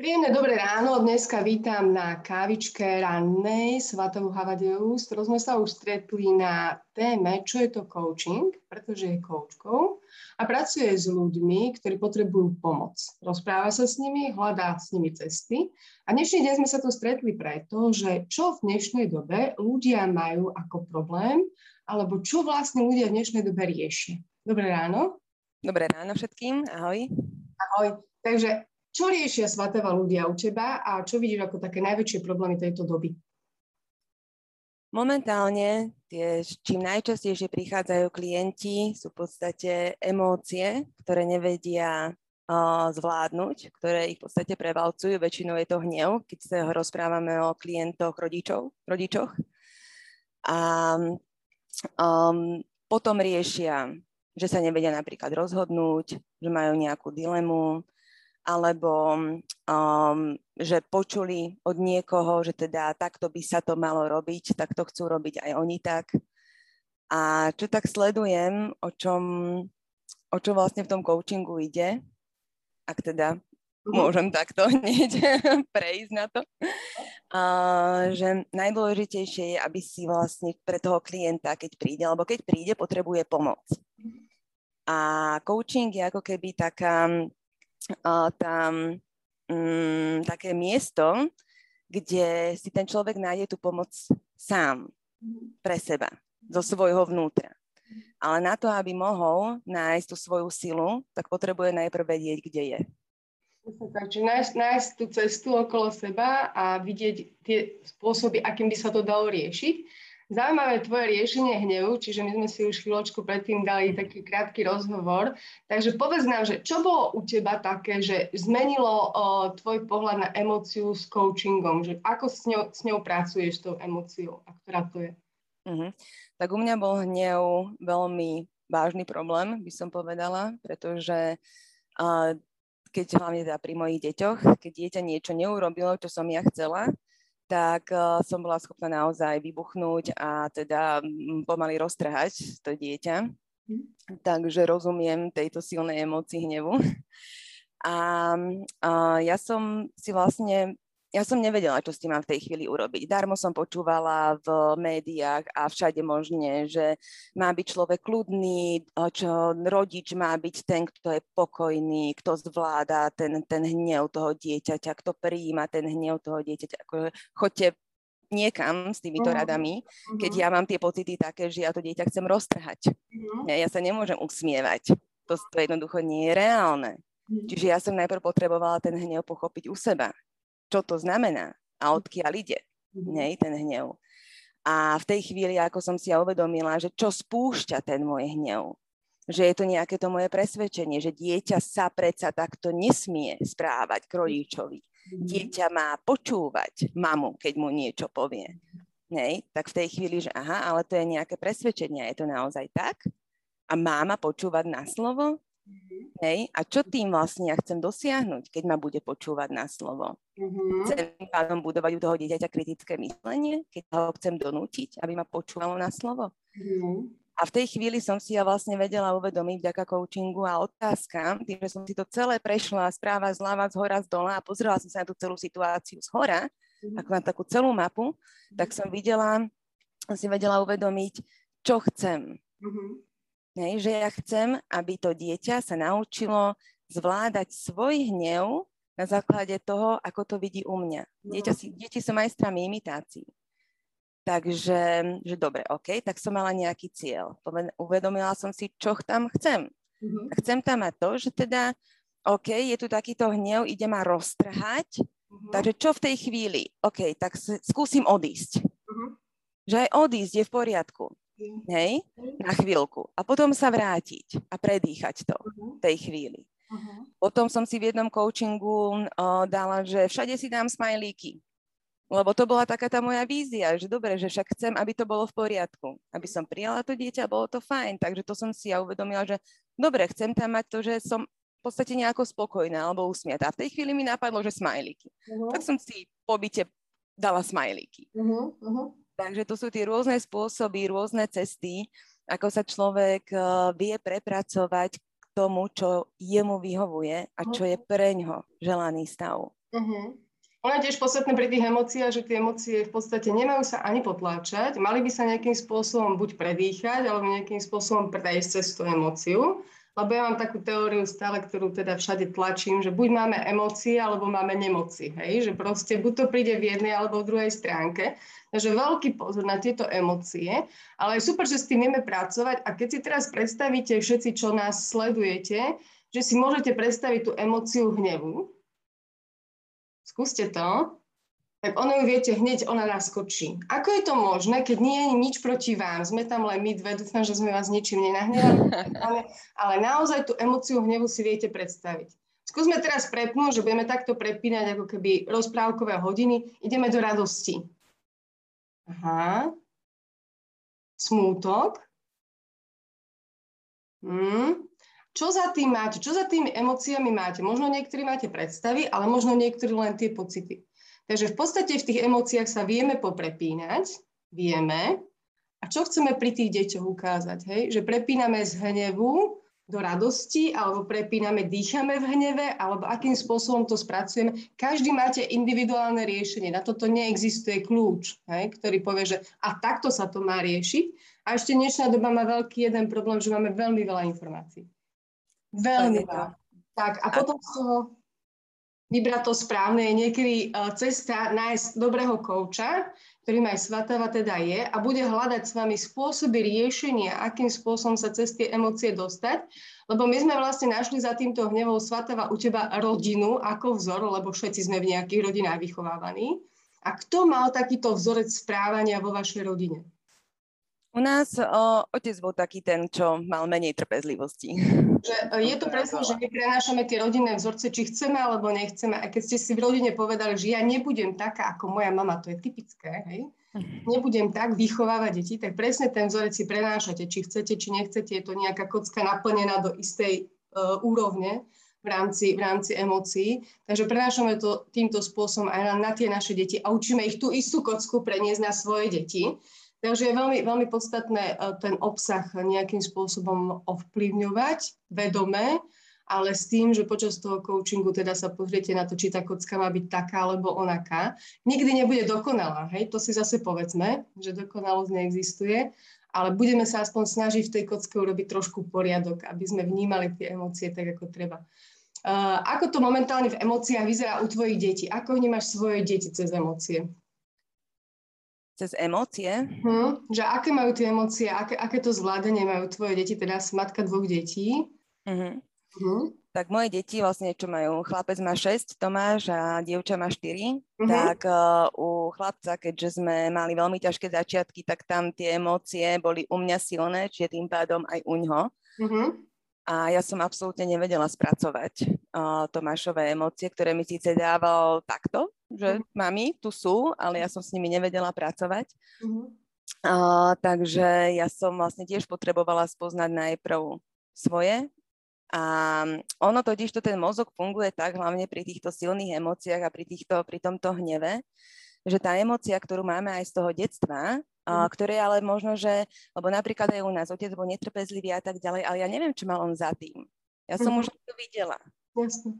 Príjemné dobré ráno. Dneska vítam na kávičke rannej Svatovu Havadiovú, s ktorou sme sa už stretli na téme, čo je to coaching, pretože je coachkou a pracuje s ľuďmi, ktorí potrebujú pomoc. Rozpráva sa s nimi, hľadá s nimi cesty. A dnešný deň sme sa tu stretli preto, že čo v dnešnej dobe ľudia majú ako problém, alebo čo vlastne ľudia v dnešnej dobe riešia. Dobré ráno. Dobré ráno všetkým, ahoj. Ahoj. Takže čo riešia Svateva ľudia u teba a čo vidíš ako také najväčšie problémy tejto doby? Momentálne tie, čím najčastejšie prichádzajú klienti, sú v podstate emócie, ktoré nevedia uh, zvládnuť, ktoré ich v podstate prevalcujú. Väčšinou je to hnev, keď sa rozprávame o klientoch, rodičov, rodičoch. A um, potom riešia, že sa nevedia napríklad rozhodnúť, že majú nejakú dilemu, alebo um, že počuli od niekoho, že teda takto by sa to malo robiť, tak to chcú robiť aj oni tak. A čo tak sledujem, o čom, o čo vlastne v tom coachingu ide, ak teda uh-huh. môžem takto hneď prejsť na to, a, že najdôležitejšie je, aby si vlastne pre toho klienta, keď príde, alebo keď príde, potrebuje pomoc. A coaching je ako keby taká tam um, také miesto, kde si ten človek nájde tú pomoc sám pre seba, zo svojho vnútra. Ale na to, aby mohol nájsť tú svoju silu, tak potrebuje najprv vedieť, kde je. Takže nájsť, nájsť tú cestu okolo seba a vidieť tie spôsoby, akým by sa to dalo riešiť. Zaujímavé tvoje riešenie hnevu, čiže my sme si už chvíľočku predtým dali taký krátky rozhovor. Takže povedz nám, že čo bolo u teba také, že zmenilo o, tvoj pohľad na emóciu s coachingom, že ako s ňou, s ňou pracuješ tou emóciou a ktorá to je? Uh-huh. Tak u mňa bol hnev veľmi vážny problém, by som povedala, pretože uh, keď hlavne teda pri mojich deťoch, keď dieťa niečo neurobilo, čo som ja chcela, tak uh, som bola schopná naozaj vybuchnúť a teda um, pomaly roztrhať to dieťa. Mm. Takže rozumiem tejto silnej emócii hnevu. A, a ja som si vlastne ja som nevedela, čo s tým mám v tej chvíli urobiť. Darmo som počúvala v médiách a všade možne, že má byť človek kľudný, čo rodič má byť ten, kto je pokojný, kto zvláda ten, ten hnev toho dieťaťa, kto prijíma ten hnev toho dieťaťa. Akože chodte niekam s týmito uh-huh. radami, keď uh-huh. ja mám tie pocity také, že ja to dieťa chcem roztrhať. Uh-huh. Ja, ja sa nemôžem usmievať. To, to jednoducho nie je reálne. Uh-huh. Čiže ja som najprv potrebovala ten hnev pochopiť u seba čo to znamená a odkiaľ ide nej, ten hnev. A v tej chvíli, ako som si ja uvedomila, že čo spúšťa ten môj hnev, že je to nejaké to moje presvedčenie, že dieťa sa predsa takto nesmie správať k rodičovi. Mm-hmm. Dieťa má počúvať mamu, keď mu niečo povie. Nej? Tak v tej chvíli, že aha, ale to je nejaké presvedčenie, je to naozaj tak? A máma počúvať na slovo? Mm-hmm. Hej? A čo tým vlastne ja chcem dosiahnuť, keď ma bude počúvať na slovo? Mm-hmm. Chcem pádom budovať u toho dieťaťa kritické myslenie, keď ho chcem donútiť, aby ma počúvalo na slovo. Mm-hmm. A v tej chvíli som si ja vlastne vedela uvedomiť vďaka coachingu a otázkam, tým, že som si to celé prešla správa zľava, z hora, z dola a pozrela som sa na tú celú situáciu z hora, mm-hmm. ako na takú celú mapu, tak som videla, si vedela uvedomiť, čo chcem. Mm-hmm Hej, že ja chcem, aby to dieťa sa naučilo zvládať svoj hnev na základe toho, ako to vidí u mňa. Dieťa si, deti sú majstrami imitácií. Takže, že dobre, OK, tak som mala nejaký cieľ. Uvedomila som si, čo tam chcem. Mm-hmm. Chcem tam mať to, že teda, OK, je tu takýto hnev, ide ma roztrhať, mm-hmm. takže čo v tej chvíli? OK, tak skúsim odísť. Mm-hmm. Že aj odísť je v poriadku hej, na chvíľku. A potom sa vrátiť a predýchať to v tej chvíli. Uh-huh. Potom som si v jednom coachingu uh, dala, že všade si dám smajlíky. Lebo to bola taká tá moja vízia, že dobre, že však chcem, aby to bolo v poriadku. Aby som prijala to dieťa, bolo to fajn. Takže to som si ja uvedomila, že dobre, chcem tam mať to, že som v podstate nejako spokojná alebo usmiatá. A v tej chvíli mi napadlo, že smajlíky. Uh-huh. Tak som si po byte dala smajlíky. Uh-huh. Uh-huh. Takže to sú tie rôzne spôsoby, rôzne cesty, ako sa človek uh, vie prepracovať k tomu, čo jemu vyhovuje a čo je pre ňo želaný stav. Uh-huh. Ono je tiež podstatné pri tých emóciách, že tie emócie v podstate nemajú sa ani potláčať, mali by sa nejakým spôsobom buď predýchať, alebo nejakým spôsobom prejsť cez tú emóciu. Lebo ja mám takú teóriu stále, ktorú teda všade tlačím, že buď máme emócie, alebo máme nemoci. Hej? Že proste buď to príde v jednej alebo v druhej stránke. Takže veľký pozor na tieto emócie. Ale je super, že s tým vieme pracovať. A keď si teraz predstavíte všetci, čo nás sledujete, že si môžete predstaviť tú emóciu hnevu, skúste to, tak ono ju viete, hneď ona naskočí. Ako je to možné, keď nie je nič proti vám? Sme tam len my dve, dúfam, že sme vás ničím nenahnevali, ale naozaj tú emociu hnevu si viete predstaviť. Skúsme teraz prepnúť, že budeme takto prepínať ako keby rozprávkové hodiny. Ideme do radosti. Aha. Smútok. Hmm. Čo za tým máte? Čo za tými emóciami máte? Možno niektorí máte predstavy, ale možno niektorí len tie pocity. Takže v podstate v tých emóciách sa vieme poprepínať, vieme. A čo chceme pri tých deťoch ukázať? Hej? Že prepíname z hnevu do radosti, alebo prepíname, dýchame v hneve, alebo akým spôsobom to spracujeme. Každý máte individuálne riešenie. Na toto neexistuje kľúč, hej? ktorý povie, že a takto sa to má riešiť. A ešte dnešná doba má veľký jeden problém, že máme veľmi veľa informácií. Veľmi veľa. Tak a potom z toho vybrať to správne je niekedy e, cesta nájsť dobrého kouča, ktorým aj Svatava teda je a bude hľadať s vami spôsoby riešenia, akým spôsobom sa cez tie emócie dostať, lebo my sme vlastne našli za týmto hnevom Svatava u teba rodinu ako vzor, lebo všetci sme v nejakých rodinách vychovávaní. A kto mal takýto vzorec správania vo vašej rodine? U nás o, otec bol taký ten, čo mal menej trpezlivosti. Že, e, je to presne, že my prenášame tie rodinné vzorce, či chceme alebo nechceme. A keď ste si v rodine povedali, že ja nebudem taká ako moja mama, to je typické, hej? nebudem tak vychovávať deti, tak presne ten vzorec si prenášate, či chcete, či nechcete. Je to nejaká kocka naplnená do istej uh, úrovne v rámci, v rámci emócií. Takže prenášame to týmto spôsobom aj na, na tie naše deti a učíme ich tú istú kocku preniesť na svoje deti. Takže je veľmi, veľmi podstatné e, ten obsah nejakým spôsobom ovplyvňovať vedome, ale s tým, že počas toho coachingu teda sa pozriete na to, či tá kocka má byť taká alebo onaká. Nikdy nebude dokonalá, hej, to si zase povedzme, že dokonalosť neexistuje, ale budeme sa aspoň snažiť v tej kocke urobiť trošku poriadok, aby sme vnímali tie emócie tak, ako treba. Uh, ako to momentálne v emóciách vyzerá u tvojich detí? Ako vnímaš svoje deti cez emócie? Cez emócie. Hmm, že aké majú tie emócie, aké, aké to zvládanie majú tvoje deti, teda matka dvoch detí. Uh-huh. Uh-huh. Tak moje deti vlastne, čo majú, chlapec má 6, Tomáš a dievča má 4, uh-huh. tak uh, u chlapca, keďže sme mali veľmi ťažké začiatky, tak tam tie emócie boli u mňa silné, čiže tým pádom aj u ňoho. Uh-huh. A ja som absolútne nevedela spracovať uh, Tomášové emócie, ktoré mi síce dával takto, že mm. mami tu sú, ale ja som s nimi nevedela pracovať. Mm-hmm. Uh, takže ja som vlastne tiež potrebovala spoznať najprv svoje. A ono totiž to ten mozog funguje tak, hlavne pri týchto silných emóciách a pri, týchto, pri tomto hneve, že tá emócia, ktorú máme aj z toho detstva, mm. ktoré ale možno, že, lebo napríklad aj u nás otec bol netrpezlivý a tak ďalej, ale ja neviem, čo mal on za tým. Ja som mm. už to videla.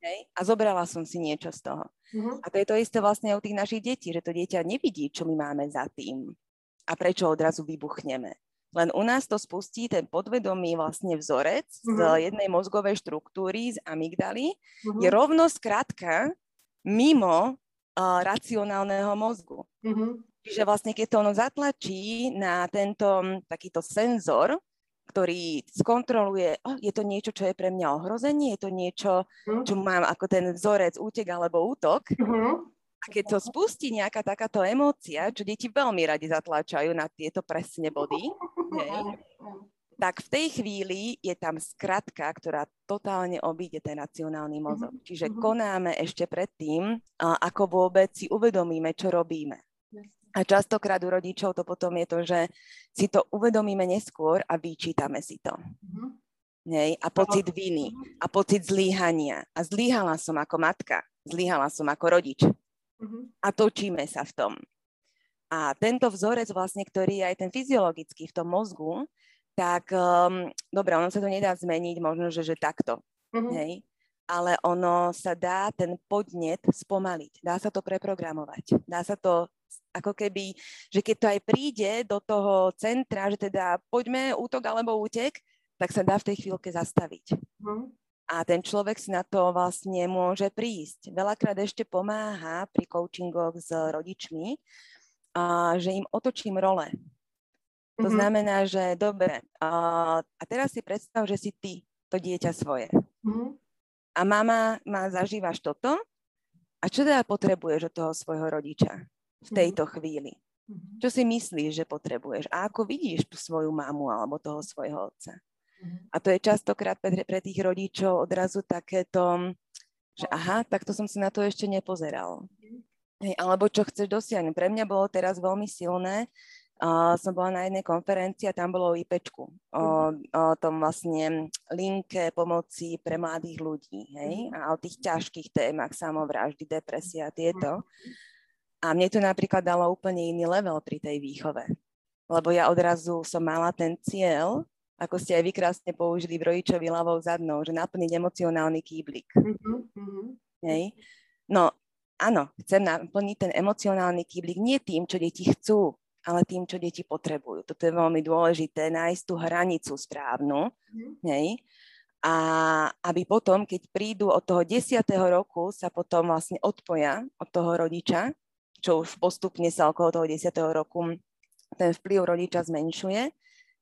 Hej? A zobrala som si niečo z toho. Uh-huh. A to je to isté vlastne u tých našich detí, že to dieťa nevidí, čo my máme za tým a prečo odrazu vybuchneme. Len u nás to spustí ten podvedomý vlastne vzorec uh-huh. z mhm. jednej mozgovej štruktúry, z amygdaly, uh-huh. je rovno skrátka mimo uh, racionálneho mozgu. Uh-huh. Čiže vlastne keď to ono zatlačí na tento takýto senzor, ktorý skontroluje, oh, je to niečo, čo je pre mňa ohrozenie, je to niečo, mhm. čo mám ako ten vzorec útek alebo útok. Uh-huh. A keď to spustí nejaká takáto emócia, čo deti veľmi radi zatláčajú na tieto presne body, hej, tak v tej chvíli je tam skratka, ktorá totálne obíde ten racionálny mozog. Mhm. Čiže konáme ešte predtým, ako vôbec si uvedomíme, čo robíme. A častokrát u rodičov to potom je to, že si to uvedomíme neskôr a vyčítame si to. Mm-hmm. Nej? A pocit viny, a pocit zlíhania. A zlíhala som ako matka, zlíhala som ako rodič. Mm-hmm. A točíme sa v tom. A tento vzorec vlastne, ktorý je aj ten fyziologický v tom mozgu, tak um, dobre, ono sa to nedá zmeniť, možno, že, že takto. Uh-huh. Hej? Ale ono sa dá ten podnet spomaliť. Dá sa to preprogramovať. Dá sa to ako keby, že keď to aj príde do toho centra, že teda poďme útok alebo útek, tak sa dá v tej chvíľke zastaviť. Uh-huh. A ten človek si na to vlastne môže prísť. Veľakrát ešte pomáha pri coachingoch s rodičmi, a že im otočím role. To mm-hmm. znamená, že dobre, a, a teraz si predstav, že si ty to dieťa svoje. Mm-hmm. A mama, má zažívaš toto? A čo teda potrebuješ od toho svojho rodiča v mhm. tejto chvíli? Mm-hmm. Čo si myslíš, že potrebuješ? A ako vidíš tú svoju mamu alebo toho svojho otca? Mm-hmm. A to je častokrát pre, pre tých rodičov odrazu takéto, že aha, takto som si na to ešte nepozeral. Hej, alebo čo chceš dosiahnuť. Pre mňa bolo teraz veľmi silné, Uh, som bola na jednej konferencii a tam bolo o IPčku, o, mhm. o tom vlastne linke pomoci pre mladých ľudí, hej, mhm. a o tých ťažkých témach, samovraždy, depresia, tieto. A mne to napríklad dalo úplne iný level pri tej výchove, lebo ja odrazu som mala ten cieľ, ako ste aj vy krásne použili v rodičovi ľavou zadnou, že naplniť emocionálny kýblik. Mm-hmm. Hej. No, áno, chcem naplniť ten emocionálny kýblik nie tým, čo deti chcú, ale tým, čo deti potrebujú. Toto je veľmi dôležité, nájsť tú hranicu správnu, mm. hej? A aby potom, keď prídu od toho desiatého roku, sa potom vlastne odpoja od toho rodiča, čo už postupne sa okolo toho desiatého roku ten vplyv rodiča zmenšuje,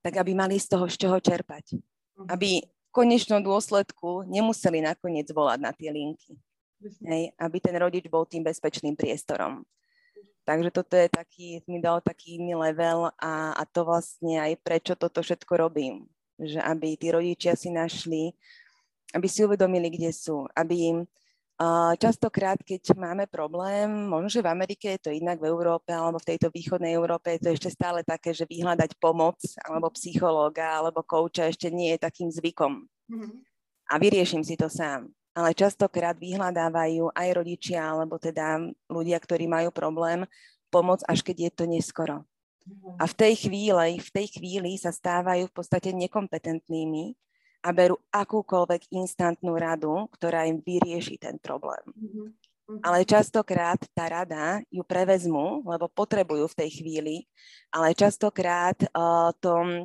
tak aby mali z toho z čoho čerpať. Mm. Aby v konečnom dôsledku nemuseli nakoniec volať na tie linky. Hej, aby ten rodič bol tým bezpečným priestorom. Takže toto je taký, mi dal taký iný level a, a to vlastne aj prečo toto všetko robím. Že aby tí rodičia si našli, aby si uvedomili, kde sú, aby im uh, častokrát, keď máme problém, možno, že v Amerike je to inak, v Európe alebo v tejto východnej Európe je to ešte stále také, že vyhľadať pomoc alebo psychológa alebo kouča ešte nie je takým zvykom. Mm-hmm. A vyrieším si to sám ale častokrát vyhľadávajú aj rodičia alebo teda ľudia, ktorí majú problém, pomoc, až keď je to neskoro. A v tej chvíli, v tej chvíli sa stávajú v podstate nekompetentnými a berú akúkoľvek instantnú radu, ktorá im vyrieši ten problém. Ale častokrát tá rada ju prevezmu, lebo potrebujú v tej chvíli, ale častokrát uh, to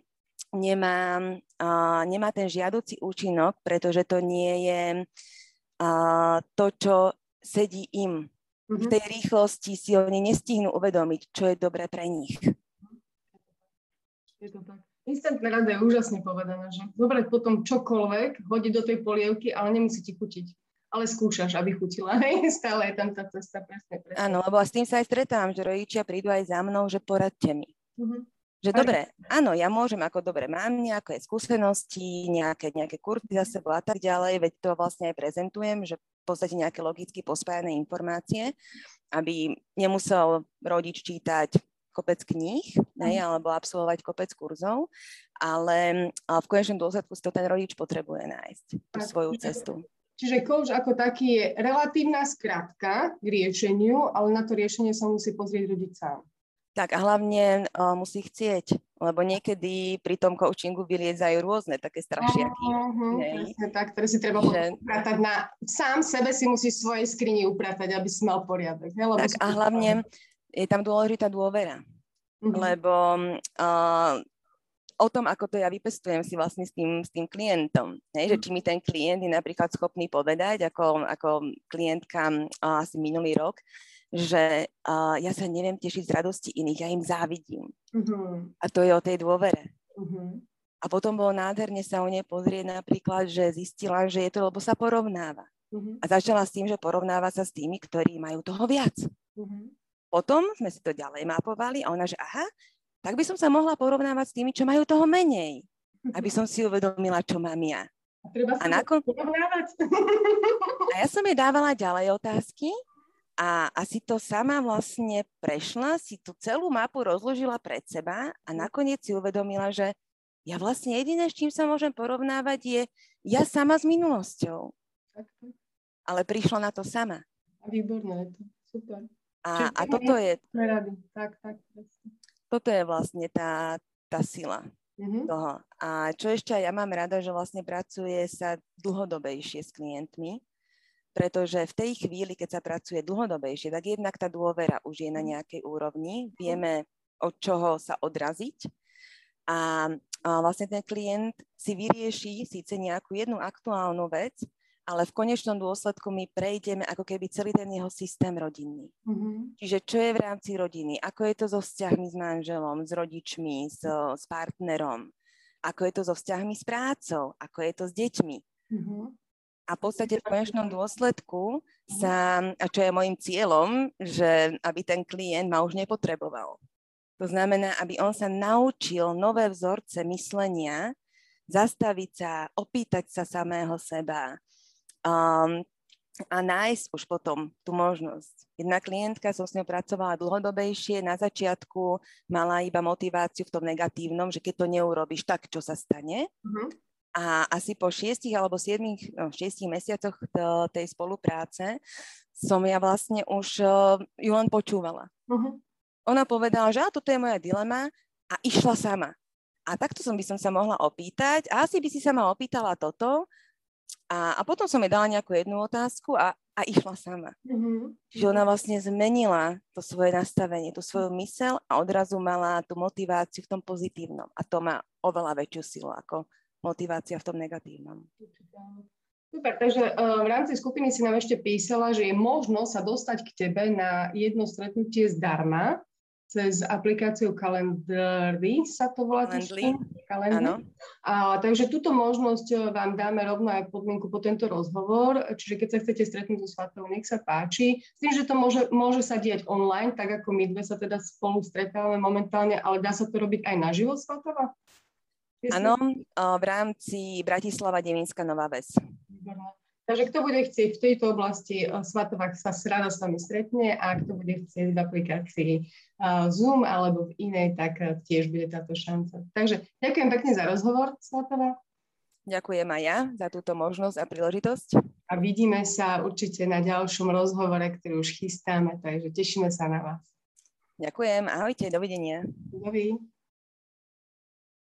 nemá, uh, nemá ten žiaduci účinok, pretože to nie je uh, to, čo sedí im. Mm-hmm. V tej rýchlosti si oni nestihnú uvedomiť, čo je dobré pre nich. Je to tak. Instantná rada je úžasne povedaná, že dobre potom čokoľvek hodiť do tej polievky, ale nemusí ti chutiť. Ale skúšaš, aby chutila. Hej? Stále je tam tá cesta presne. presne. Áno, lebo s tým sa aj stretávam, že rodičia prídu aj za mnou, že poradte mi. Mm-hmm. Že dobre, áno, ja môžem ako dobre, mám nejaké skúsenosti, nejaké, nejaké kurzy za sebou a tak ďalej, veď to vlastne aj prezentujem, že v podstate nejaké logicky pospájané informácie, aby nemusel rodič čítať kopec kníh, ne, mhm. alebo absolvovať kopec kurzov, ale v konečnom dôsledku si to ten rodič potrebuje nájsť, tú svoju cestu. Čiže coach ako taký je relatívna skratka k riešeniu, ale na to riešenie sa musí pozrieť rodič sám. Tak a hlavne uh, musí chcieť, lebo niekedy pri tom coachingu vyliezajú rôzne také strašiaky. Uh-huh, presne tak, ktoré si treba že... upratať na... Sám sebe si musí svoje skrini upratať, aby si mal poriadok. Ne? Lebo tak a hlavne je tam dôležitá dôvera, uh-huh. lebo uh, o tom, ako to ja vypestujem si vlastne s tým, s tým klientom. Ne? Že či mi ten klient je napríklad schopný povedať, ako, ako klientka uh, asi minulý rok, že uh, ja sa neviem tešiť z radosti iných, ja im závidím. Uh-huh. A to je o tej dôvere. Uh-huh. A potom bolo nádherne sa o nej pozrieť napríklad, že zistila, že je to, lebo sa porovnáva. Uh-huh. A začala s tým, že porovnáva sa s tými, ktorí majú toho viac. Uh-huh. Potom sme si to ďalej mapovali a ona, že aha, tak by som sa mohla porovnávať s tými, čo majú toho menej. Aby som si uvedomila, čo mám ja. A treba a nakon... A ja som jej dávala ďalej otázky a asi to sama vlastne prešla, si tú celú mapu rozložila pred seba a mhm. nakoniec si uvedomila, že ja vlastne jediné, s čím sa môžem porovnávať, je ja sama s minulosťou. Ale prišla na to sama. A výborné je to, super. A, a toto je... Rady. Tak, tak, Toto je vlastne tá, tá sila. mm-hmm. toho. A čo ešte ja mám rada, že vlastne pracuje sa dlhodobejšie s klientmi, pretože v tej chvíli, keď sa pracuje dlhodobejšie, tak jednak tá dôvera už je na mhm. nejakej úrovni, vieme, od čoho sa odraziť a, a vlastne ten klient si vyrieši síce nejakú jednu aktuálnu vec, ale v konečnom dôsledku my prejdeme ako keby celý ten jeho systém rodinný. Mm-hmm. Čiže čo je v rámci rodiny, ako je to so vzťahmi s manželom, s rodičmi, s, s partnerom, ako je to so vzťahmi s prácou, ako je to s deťmi. Mm-hmm. A v podstate v konečnom dôsledku sa, a čo je môjim cieľom, že aby ten klient ma už nepotreboval. To znamená, aby on sa naučil nové vzorce myslenia, zastaviť sa, opýtať sa samého seba, um, a nájsť už potom tú možnosť. Jedna klientka, som s ňou pracovala dlhodobejšie, na začiatku mala iba motiváciu v tom negatívnom, že keď to neurobiš, tak čo sa stane. Uh-huh. A asi po šiestich alebo siedmých, no, šiestich mesiacoch tej spolupráce som ja vlastne už uh, ju len počúvala. Uh-huh. Ona povedala, že a toto je moja dilema a išla sama. A takto som by som sa mohla opýtať. A asi by si sa ma opýtala toto, a, a potom som jej dala nejakú jednu otázku a, a išla sama. Mm-hmm. Čiže ona vlastne zmenila to svoje nastavenie, tú svoju mysel a odrazu mala tú motiváciu v tom pozitívnom. A to má oveľa väčšiu silu ako motivácia v tom negatívnom. Super, takže uh, v rámci skupiny si nám ešte písala, že je možno sa dostať k tebe na jedno stretnutie zdarma cez aplikáciu Calendly sa to volá. Calendly, áno. A, takže túto možnosť e, vám dáme rovno aj podmienku po tento rozhovor, čiže keď sa chcete stretnúť so Svatou, nech sa páči. S tým, že to môže, môže sa diať online, tak ako my dve sa teda spolu stretávame momentálne, ale dá sa to robiť aj naživo, Svatova? Áno, v rámci Bratislava Devínska Nová Ves. Takže kto bude chcieť v tejto oblasti Svatovak sa rada s vami stretne a kto bude chcieť v aplikácii Zoom alebo v inej, tak uh, tiež bude táto šanca. Takže ďakujem pekne za rozhovor, Svatova. Ďakujem aj ja za túto možnosť a príležitosť. A vidíme sa určite na ďalšom rozhovore, ktorý už chystáme, takže tešíme sa na vás. Ďakujem, ahojte, dovidenia. Dovidenia.